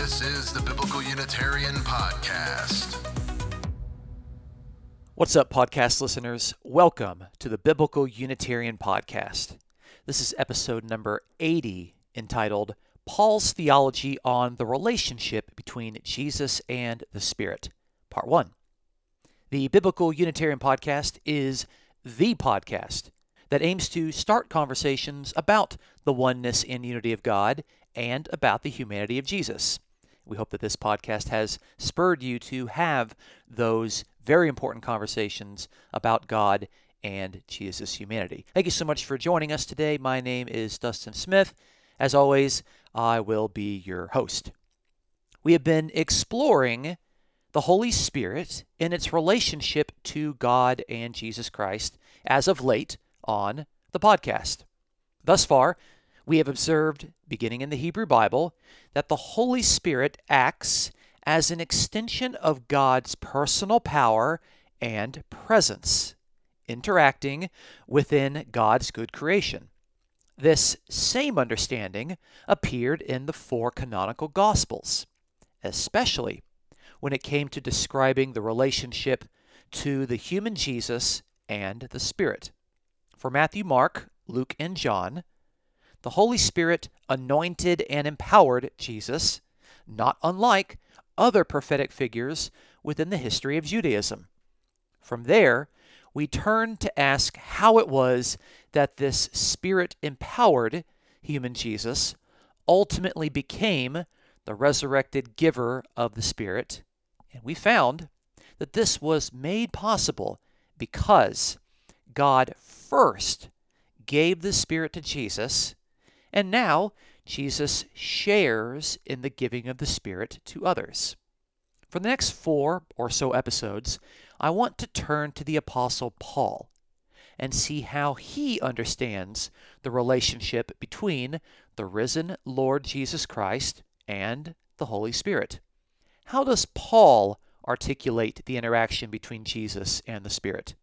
This is the Biblical Unitarian Podcast. What's up, podcast listeners? Welcome to the Biblical Unitarian Podcast. This is episode number 80, entitled Paul's Theology on the Relationship Between Jesus and the Spirit, Part 1. The Biblical Unitarian Podcast is the podcast that aims to start conversations about the oneness and unity of God and about the humanity of Jesus. We hope that this podcast has spurred you to have those very important conversations about God and Jesus' humanity. Thank you so much for joining us today. My name is Dustin Smith. As always, I will be your host. We have been exploring the Holy Spirit in its relationship to God and Jesus Christ as of late on the podcast. Thus far, we have observed, beginning in the Hebrew Bible, that the Holy Spirit acts as an extension of God's personal power and presence, interacting within God's good creation. This same understanding appeared in the four canonical Gospels, especially when it came to describing the relationship to the human Jesus and the Spirit. For Matthew, Mark, Luke, and John, the Holy Spirit anointed and empowered Jesus, not unlike other prophetic figures within the history of Judaism. From there, we turn to ask how it was that this Spirit empowered human Jesus ultimately became the resurrected giver of the Spirit. And we found that this was made possible because God first gave the Spirit to Jesus and now Jesus shares in the giving of the Spirit to others. For the next four or so episodes, I want to turn to the Apostle Paul and see how he understands the relationship between the risen Lord Jesus Christ and the Holy Spirit. How does Paul articulate the interaction between Jesus and the Spirit?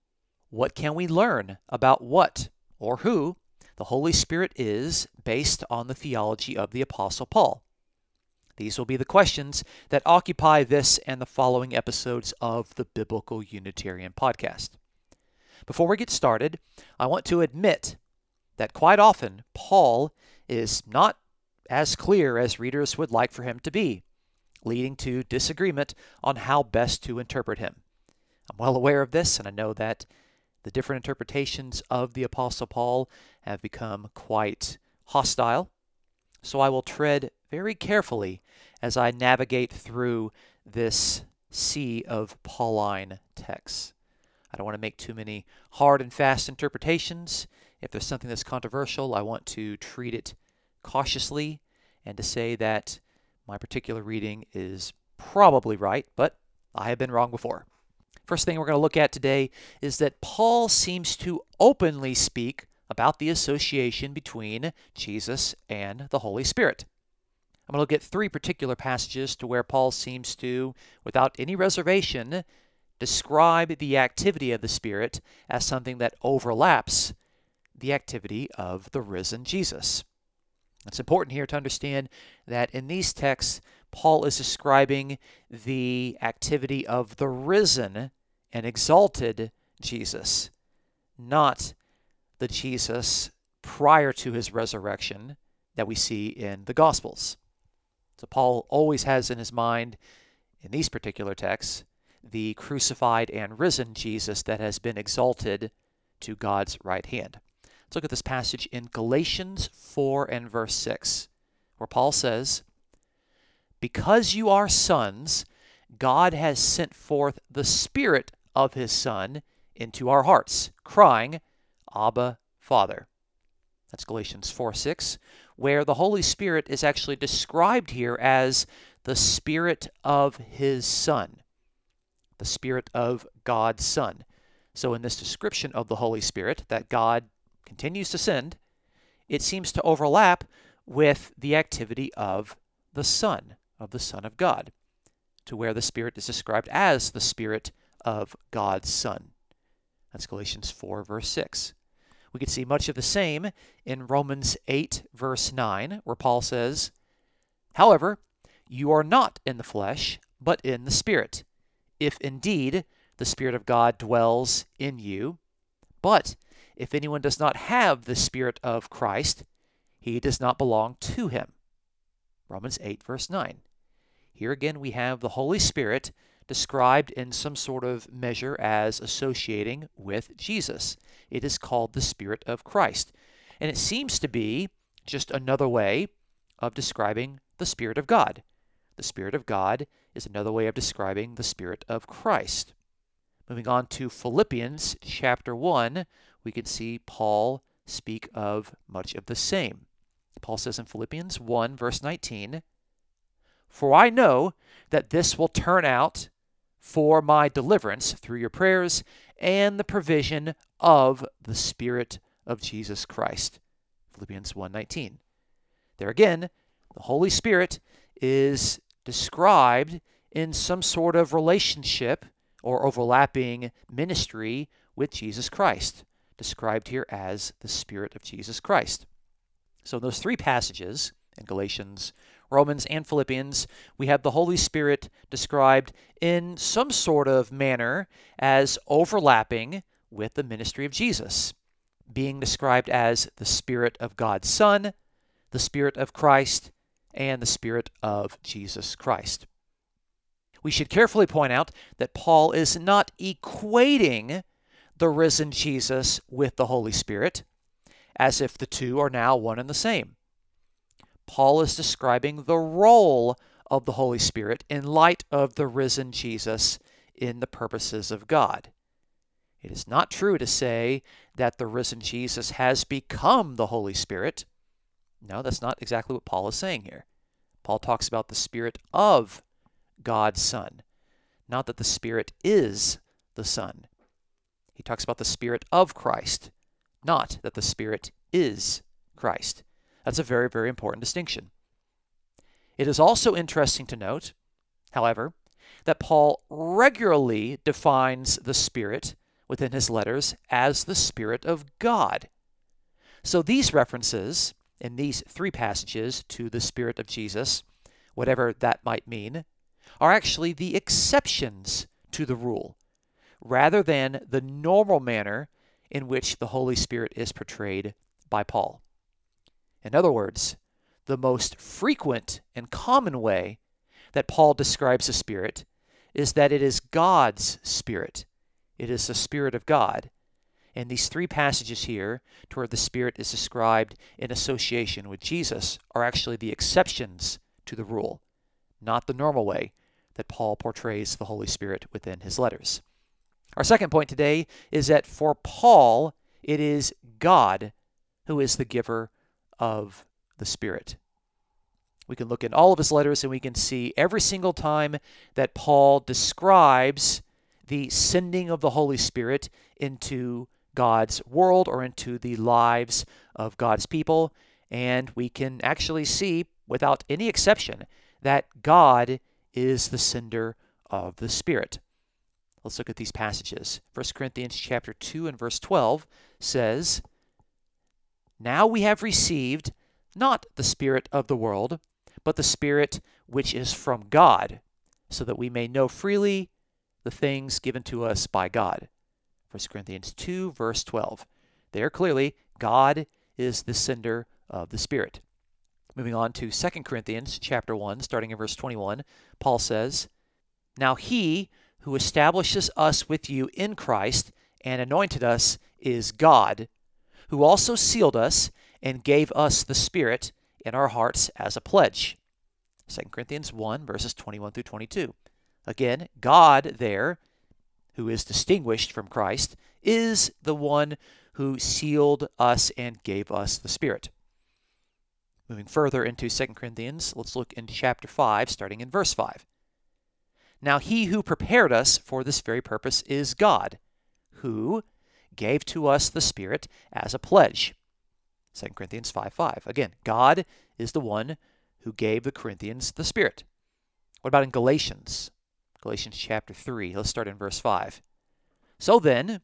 What can we learn about what or who the Holy Spirit is based on the theology of the Apostle Paul? These will be the questions that occupy this and the following episodes of the Biblical Unitarian Podcast. Before we get started, I want to admit that quite often Paul is not as clear as readers would like for him to be, leading to disagreement on how best to interpret him. I'm well aware of this, and I know that the different interpretations of the Apostle Paul have become quite hostile. So I will tread very carefully as I navigate through this sea of Pauline texts. I don't want to make too many hard and fast interpretations. If there's something that's controversial, I want to treat it cautiously and to say that my particular reading is probably right, but I have been wrong before. First thing we're going to look at today is that Paul seems to openly speak about the association between Jesus and the Holy Spirit. I'm going to look at three particular passages to where Paul seems to, without any reservation, describe the activity of the Spirit as something that overlaps the activity of the risen Jesus. It's important here to understand that in these texts, Paul is describing the activity of the risen and exalted Jesus, not the Jesus prior to his resurrection that we see in the Gospels. So Paul always has in his mind, in these particular texts, the crucified and risen Jesus that has been exalted to God's right hand. Let's look at this passage in Galatians 4 and verse 6, where Paul says, Because you are sons, God has sent forth the Spirit of his Son into our hearts, crying, Abba, Father. That's Galatians 4 6, where the Holy Spirit is actually described here as the Spirit of his Son, the Spirit of God's Son. So, in this description of the Holy Spirit that God continues to send, it seems to overlap with the activity of the Son, of the Son of God, to where the Spirit is described as the Spirit of God's Son. That's Galatians 4, verse 6. We could see much of the same in Romans 8, verse 9, where Paul says, However, you are not in the flesh, but in the Spirit, if indeed the Spirit of God dwells in you. But if anyone does not have the Spirit of Christ, he does not belong to him. Romans 8, verse 9. Here again, we have the Holy Spirit described in some sort of measure as associating with Jesus. It is called the Spirit of Christ. And it seems to be just another way of describing the Spirit of God. The Spirit of God is another way of describing the Spirit of Christ. Moving on to Philippians chapter 1, we can see Paul speak of much of the same. Paul says in Philippians 1, verse 19, For I know that this will turn out for my deliverance through your prayers and the provision of the Spirit of Jesus Christ. Philippians 1:19. There again, the Holy Spirit is described in some sort of relationship or overlapping ministry with Jesus Christ, described here as the Spirit of Jesus Christ. So, in those three passages in Galatians, Romans, and Philippians, we have the Holy Spirit described in some sort of manner as overlapping with the ministry of Jesus, being described as the Spirit of God's Son, the Spirit of Christ, and the Spirit of Jesus Christ. We should carefully point out that Paul is not equating the risen Jesus with the Holy Spirit, as if the two are now one and the same. Paul is describing the role of the Holy Spirit in light of the risen Jesus in the purposes of God. It is not true to say that the risen Jesus has become the Holy Spirit. No, that's not exactly what Paul is saying here. Paul talks about the Spirit of God's Son, not that the Spirit is the Son. He talks about the Spirit of Christ, not that the Spirit is Christ. That's a very, very important distinction. It is also interesting to note, however, that Paul regularly defines the Spirit within his letters as the Spirit of God. So these references in these three passages to the Spirit of Jesus, whatever that might mean, are actually the exceptions to the rule, rather than the normal manner in which the Holy Spirit is portrayed by Paul. In other words, the most frequent and common way that Paul describes the Spirit is that it is God's Spirit. It is the Spirit of God. And these three passages here, to where the Spirit is described in association with Jesus, are actually the exceptions to the rule, not the normal way that Paul portrays the Holy Spirit within his letters. Our second point today is that for Paul, it is God who is the giver of the Spirit. We can look in all of his letters and we can see every single time that Paul describes the sending of the Holy Spirit into God's world or into the lives of God's people. And we can actually see, without any exception, that God is the sender of the Spirit. Let's look at these passages. 1 Corinthians chapter 2 and verse 12 says, now we have received not the Spirit of the world, but the Spirit which is from God, so that we may know freely the things given to us by God. 1 Corinthians 2, verse 12. There clearly, God is the sender of the Spirit. Moving on to 2 Corinthians chapter 1, starting in verse 21, Paul says, Now he who establishes us with you in Christ and anointed us is God, who also sealed us and gave us the Spirit in our hearts as a pledge. 2 Corinthians 1, verses 21 through 22. Again, God there, who is distinguished from Christ, is the one who sealed us and gave us the Spirit. Moving further into 2 Corinthians, let's look in chapter 5, starting in verse 5. Now he who prepared us for this very purpose is God, who, gave to us the Spirit as a pledge. 2 Corinthians 5 5. Again, God is the one who gave the Corinthians the Spirit. What about in Galatians? Galatians chapter 3. Let's start in verse 5. So then,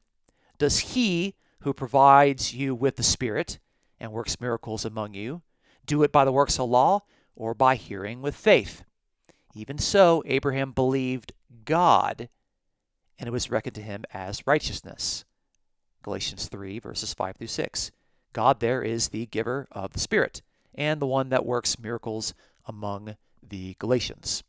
does he who provides you with the Spirit and works miracles among you do it by the works of law or by hearing with faith? Even so, Abraham believed God, and it was reckoned to him as righteousness. Galatians 3, verses 5 through 6. God there is the giver of the Spirit, and the one that works miracles among the Galatians.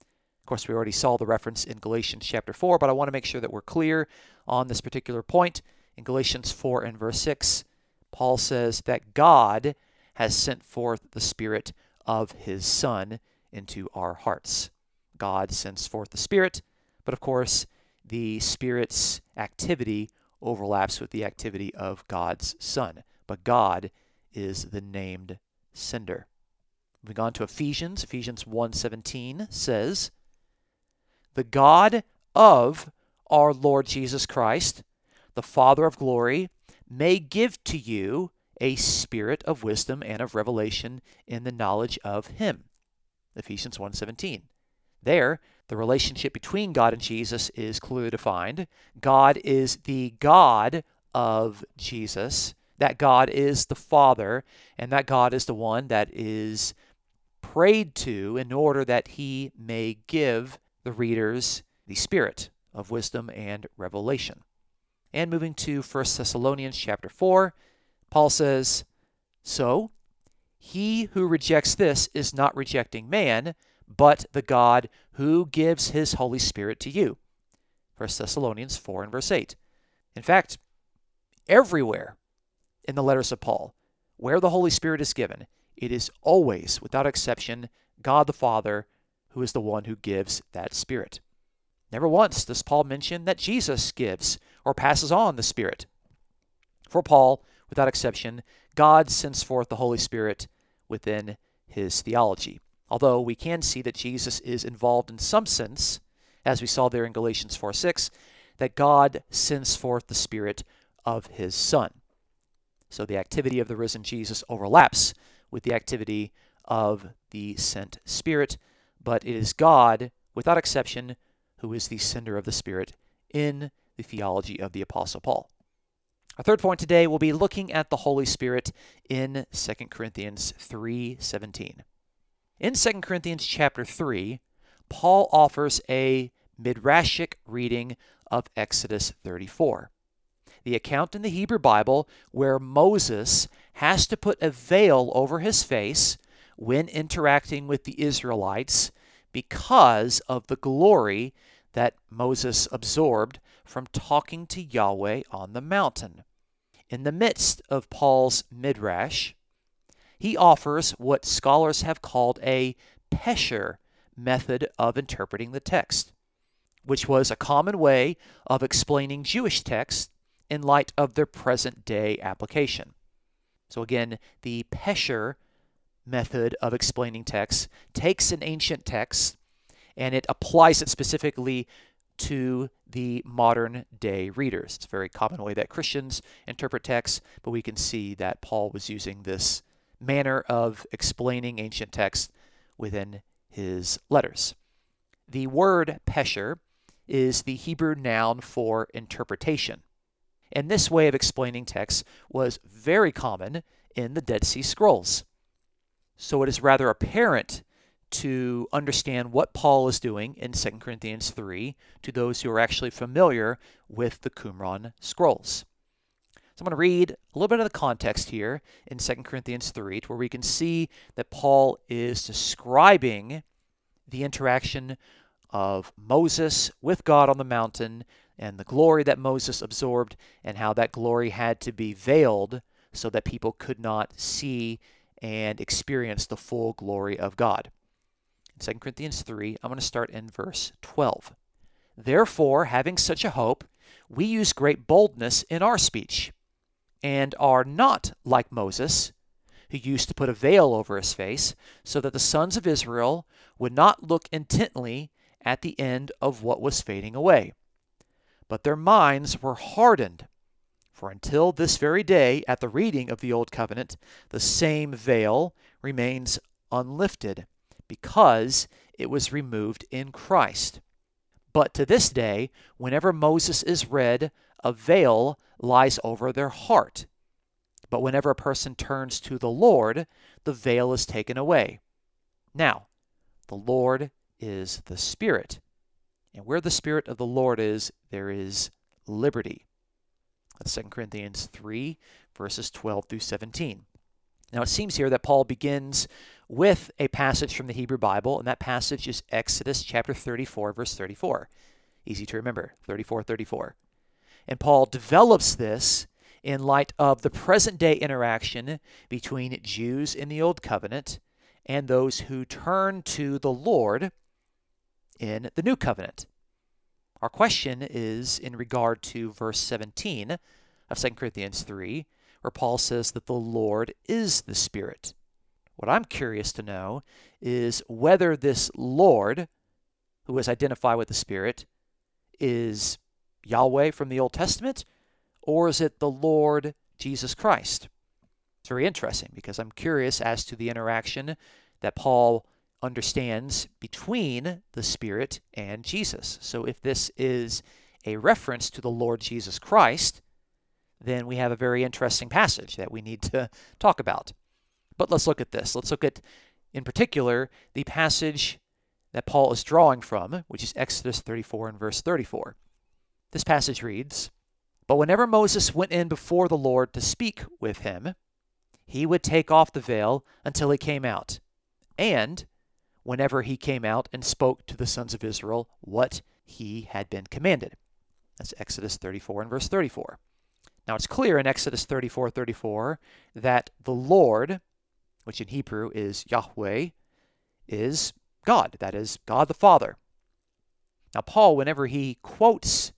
Of course, we already saw the reference in Galatians chapter 4, but I want to make sure that we're clear on this particular point. In Galatians 4 and verse 6, Paul says that God has sent forth the Spirit of His Son into our hearts. God sends forth the Spirit, but of course, the Spirit's activity overlaps with the activity of God's Son. But God is the named sender. Moving on to Ephesians, Ephesians 1:17 says, "The God of our Lord Jesus Christ, the Father of glory, may give to you a spirit of wisdom and of revelation in the knowledge of him." Ephesians 1:17. There, the relationship between God and Jesus is clearly defined. God is the God of Jesus. That God is the Father, and that God is the one that is prayed to in order that he may give the readers the spirit of wisdom and revelation. And moving to 1 Thessalonians chapter 4, Paul says, So he who rejects this is not rejecting man, but the God who gives his Holy Spirit to you. 1 Thessalonians 4 and verse 8. In fact, everywhere in the letters of Paul, where the Holy Spirit is given, it is always, without exception, God the Father who is the one who gives that Spirit. Never once does Paul mention that Jesus gives or passes on the Spirit. For Paul, without exception, God sends forth the Holy Spirit within his theology. Although we can see that Jesus is involved in some sense, as we saw there in Galatians 4 6, that God sends forth the Spirit of his Son. So the activity of the risen Jesus overlaps with the activity of the sent Spirit, but it is God, without exception, who is the sender of the Spirit in the theology of the Apostle Paul. Our third point today will be looking at the Holy Spirit in 2 Corinthians 3:17. In 2 Corinthians chapter 3, Paul offers a midrashic reading of Exodus 34. The account in the Hebrew Bible where Moses has to put a veil over his face when interacting with the Israelites because of the glory that Moses absorbed from talking to Yahweh on the mountain. In the midst of Paul's midrash, he offers what scholars have called a pesher method of interpreting the text, which was a common way of explaining Jewish texts in light of their present day application. So, again, the pesher method of explaining texts takes an ancient text and it applies it specifically to the modern day readers. It's a very common way that Christians interpret texts, but we can see that Paul was using this manner of explaining ancient texts within his letters. The word pesher is the Hebrew noun for interpretation. And this way of explaining texts was very common in the Dead Sea Scrolls. So it is rather apparent to understand what Paul is doing in 2 Corinthians 3 to those who are actually familiar with the Qumran scrolls. So I'm going to read a little bit of the context here in 2 Corinthians 3 to where we can see that Paul is describing the interaction of Moses with God on the mountain and the glory that Moses absorbed and how that glory had to be veiled so that people could not see and experience the full glory of God. In 2 Corinthians 3, I'm going to start in verse 12. Therefore, having such a hope, we use great boldness in our speech, and are not like Moses, who used to put a veil over his face, so that the sons of Israel would not look intently at the end of what was fading away. But their minds were hardened. For until this very day, at the reading of the Old Covenant, the same veil remains unlifted because it was removed in Christ. But to this day, whenever Moses is read, a veil lies over their heart. But whenever a person turns to the Lord, the veil is taken away. Now, the Lord is the Spirit. And where the Spirit of the Lord is, there is liberty. That's 2 Corinthians 3, verses 12 through 17. Now, it seems here that Paul begins with a passage from the Hebrew Bible, and that passage is Exodus chapter 34, verse 34. Easy to remember 34 34. And Paul develops this in light of the present day interaction between Jews in the Old Covenant and those who turn to the Lord in the New Covenant. Our question is in regard to verse 17 of 2 Corinthians 3, where Paul says that the Lord is the Spirit. What I'm curious to know is whether this Lord, who is identified with the Spirit, is Yahweh from the Old Testament, or is it the Lord Jesus Christ? It's very interesting because I'm curious as to the interaction that Paul understands between the Spirit and Jesus. So if this is a reference to the Lord Jesus Christ, then we have a very interesting passage that we need to talk about. But let's look at this. Let's look at, in particular, the passage that Paul is drawing from, which is Exodus 34 and verse 34. This passage reads But whenever Moses went in before the Lord to speak with him, he would take off the veil until he came out. And whenever he came out and spoke to the sons of Israel what he had been commanded. That's Exodus 34 and verse 34. Now it's clear in Exodus 34 34 that the Lord, which in Hebrew is Yahweh, is God. That is God the Father. Now, Paul, whenever he quotes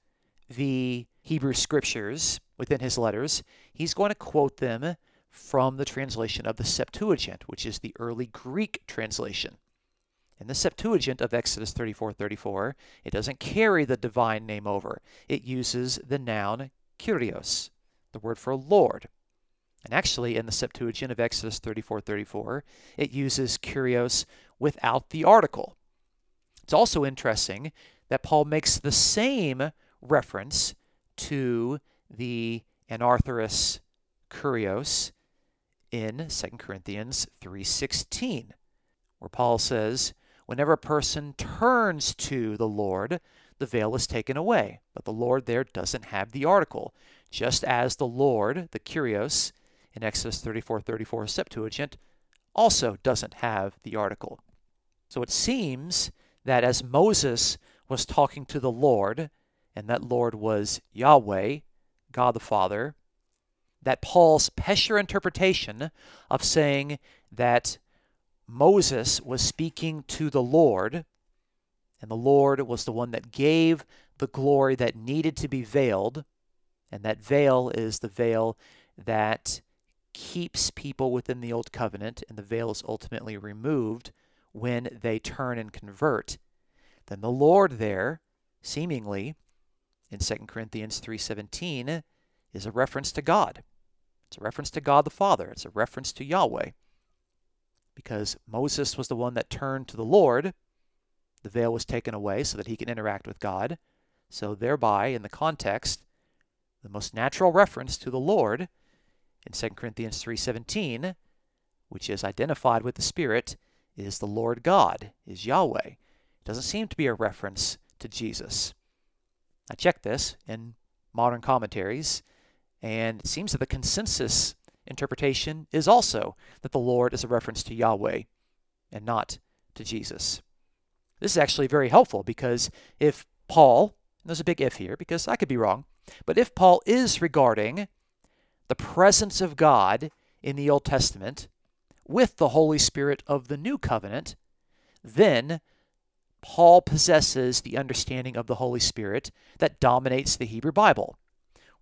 the Hebrew scriptures within his letters, he's going to quote them from the translation of the Septuagint, which is the early Greek translation. In the Septuagint of Exodus 34:34, it doesn't carry the divine name over. It uses the noun Kyrios, the word for Lord. And actually, in the Septuagint of Exodus 34:34, it uses Kyrios without the article. It's also interesting that Paul makes the same reference to the anarthrous kurios in 2 Corinthians 3:16, where Paul says, "Whenever a person turns to the Lord, the veil is taken away." But the Lord there doesn't have the article, just as the Lord, the kurios in Exodus 34:34 Septuagint also doesn't have the article. So it seems that as Moses was talking to the Lord, and that Lord was Yahweh, God the Father, that Paul's Pesher interpretation of saying that Moses was speaking to the Lord, and the Lord was the one that gave the glory that needed to be veiled, and that veil is the veil that keeps people within the old covenant, and the veil is ultimately removed when they turn and convert. Then the Lord there, seemingly, in 2 Corinthians 3:17 is a reference to God. It's a reference to God the Father. It's a reference to Yahweh. Because Moses was the one that turned to the Lord, the veil was taken away so that he can interact with God. So thereby, in the context, the most natural reference to the Lord in 2 Corinthians 3:17, which is identified with the Spirit, is the Lord God, is Yahweh. It doesn't seem to be a reference to Jesus. I checked this in modern commentaries, and it seems that the consensus interpretation is also that the Lord is a reference to Yahweh and not to Jesus. This is actually very helpful because if Paul, there's a big if here because I could be wrong, but if Paul is regarding the presence of God in the Old Testament with the Holy Spirit of the New Covenant, then Paul possesses the understanding of the Holy Spirit that dominates the Hebrew Bible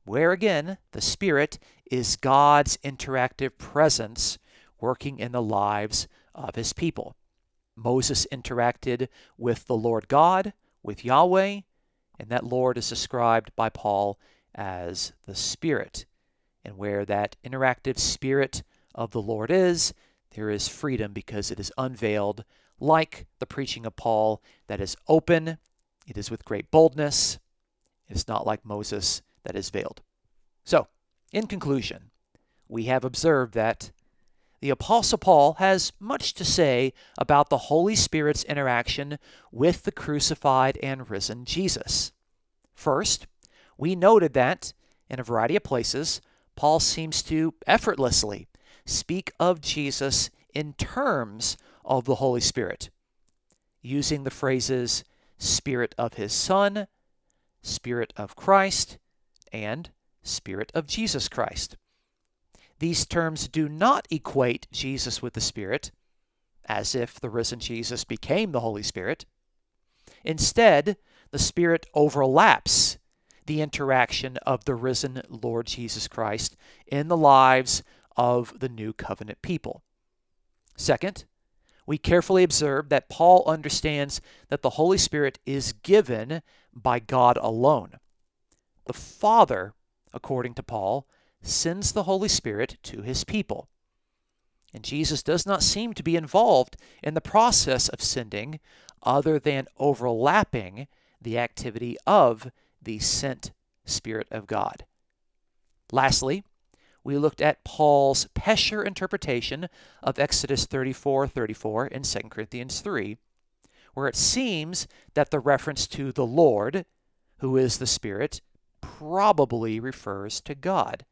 where again the Spirit is God's interactive presence working in the lives of his people. Moses interacted with the Lord God, with Yahweh, and that Lord is described by Paul as the Spirit. And where that interactive Spirit of the Lord is, there is freedom because it is unveiled, like the preaching of Paul, that is open, it is with great boldness, it is not like Moses that is veiled. So, in conclusion, we have observed that the Apostle Paul has much to say about the Holy Spirit's interaction with the crucified and risen Jesus. First, we noted that, in a variety of places, Paul seems to effortlessly speak of Jesus in terms of the Holy Spirit, using the phrases Spirit of His Son, Spirit of Christ, and Spirit of Jesus Christ. These terms do not equate Jesus with the Spirit, as if the risen Jesus became the Holy Spirit. Instead, the Spirit overlaps the interaction of the risen Lord Jesus Christ in the lives of the new covenant people. Second, we carefully observe that Paul understands that the Holy Spirit is given by God alone. The Father, according to Paul, sends the Holy Spirit to his people. And Jesus does not seem to be involved in the process of sending other than overlapping the activity of the sent Spirit of God. Lastly, we looked at Paul's Pesher interpretation of Exodus 34 34 and 2 Corinthians 3, where it seems that the reference to the Lord, who is the Spirit, probably refers to God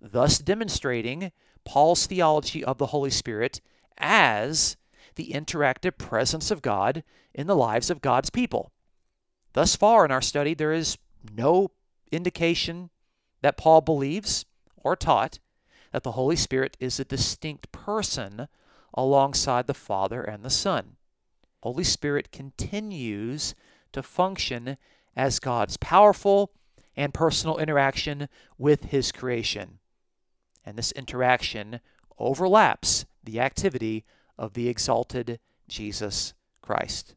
thus demonstrating Paul's theology of the Holy Spirit as the interactive presence of God in the lives of God's people. Thus far in our study, there is no indication that Paul believes or taught that the Holy Spirit is a distinct person alongside the Father and the Son. Holy Spirit continues to function as God's powerful and personal interaction with his creation. And this interaction overlaps the activity of the exalted Jesus Christ.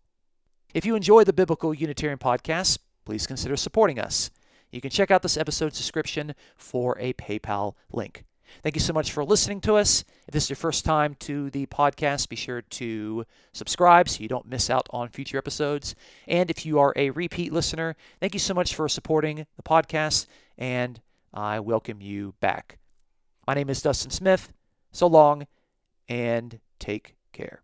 If you enjoy the Biblical Unitarian podcast, please consider supporting us. You can check out this episode's description for a PayPal link. Thank you so much for listening to us. If this is your first time to the podcast, be sure to subscribe so you don't miss out on future episodes. And if you are a repeat listener, thank you so much for supporting the podcast, and I welcome you back. My name is Dustin Smith. So long, and take care.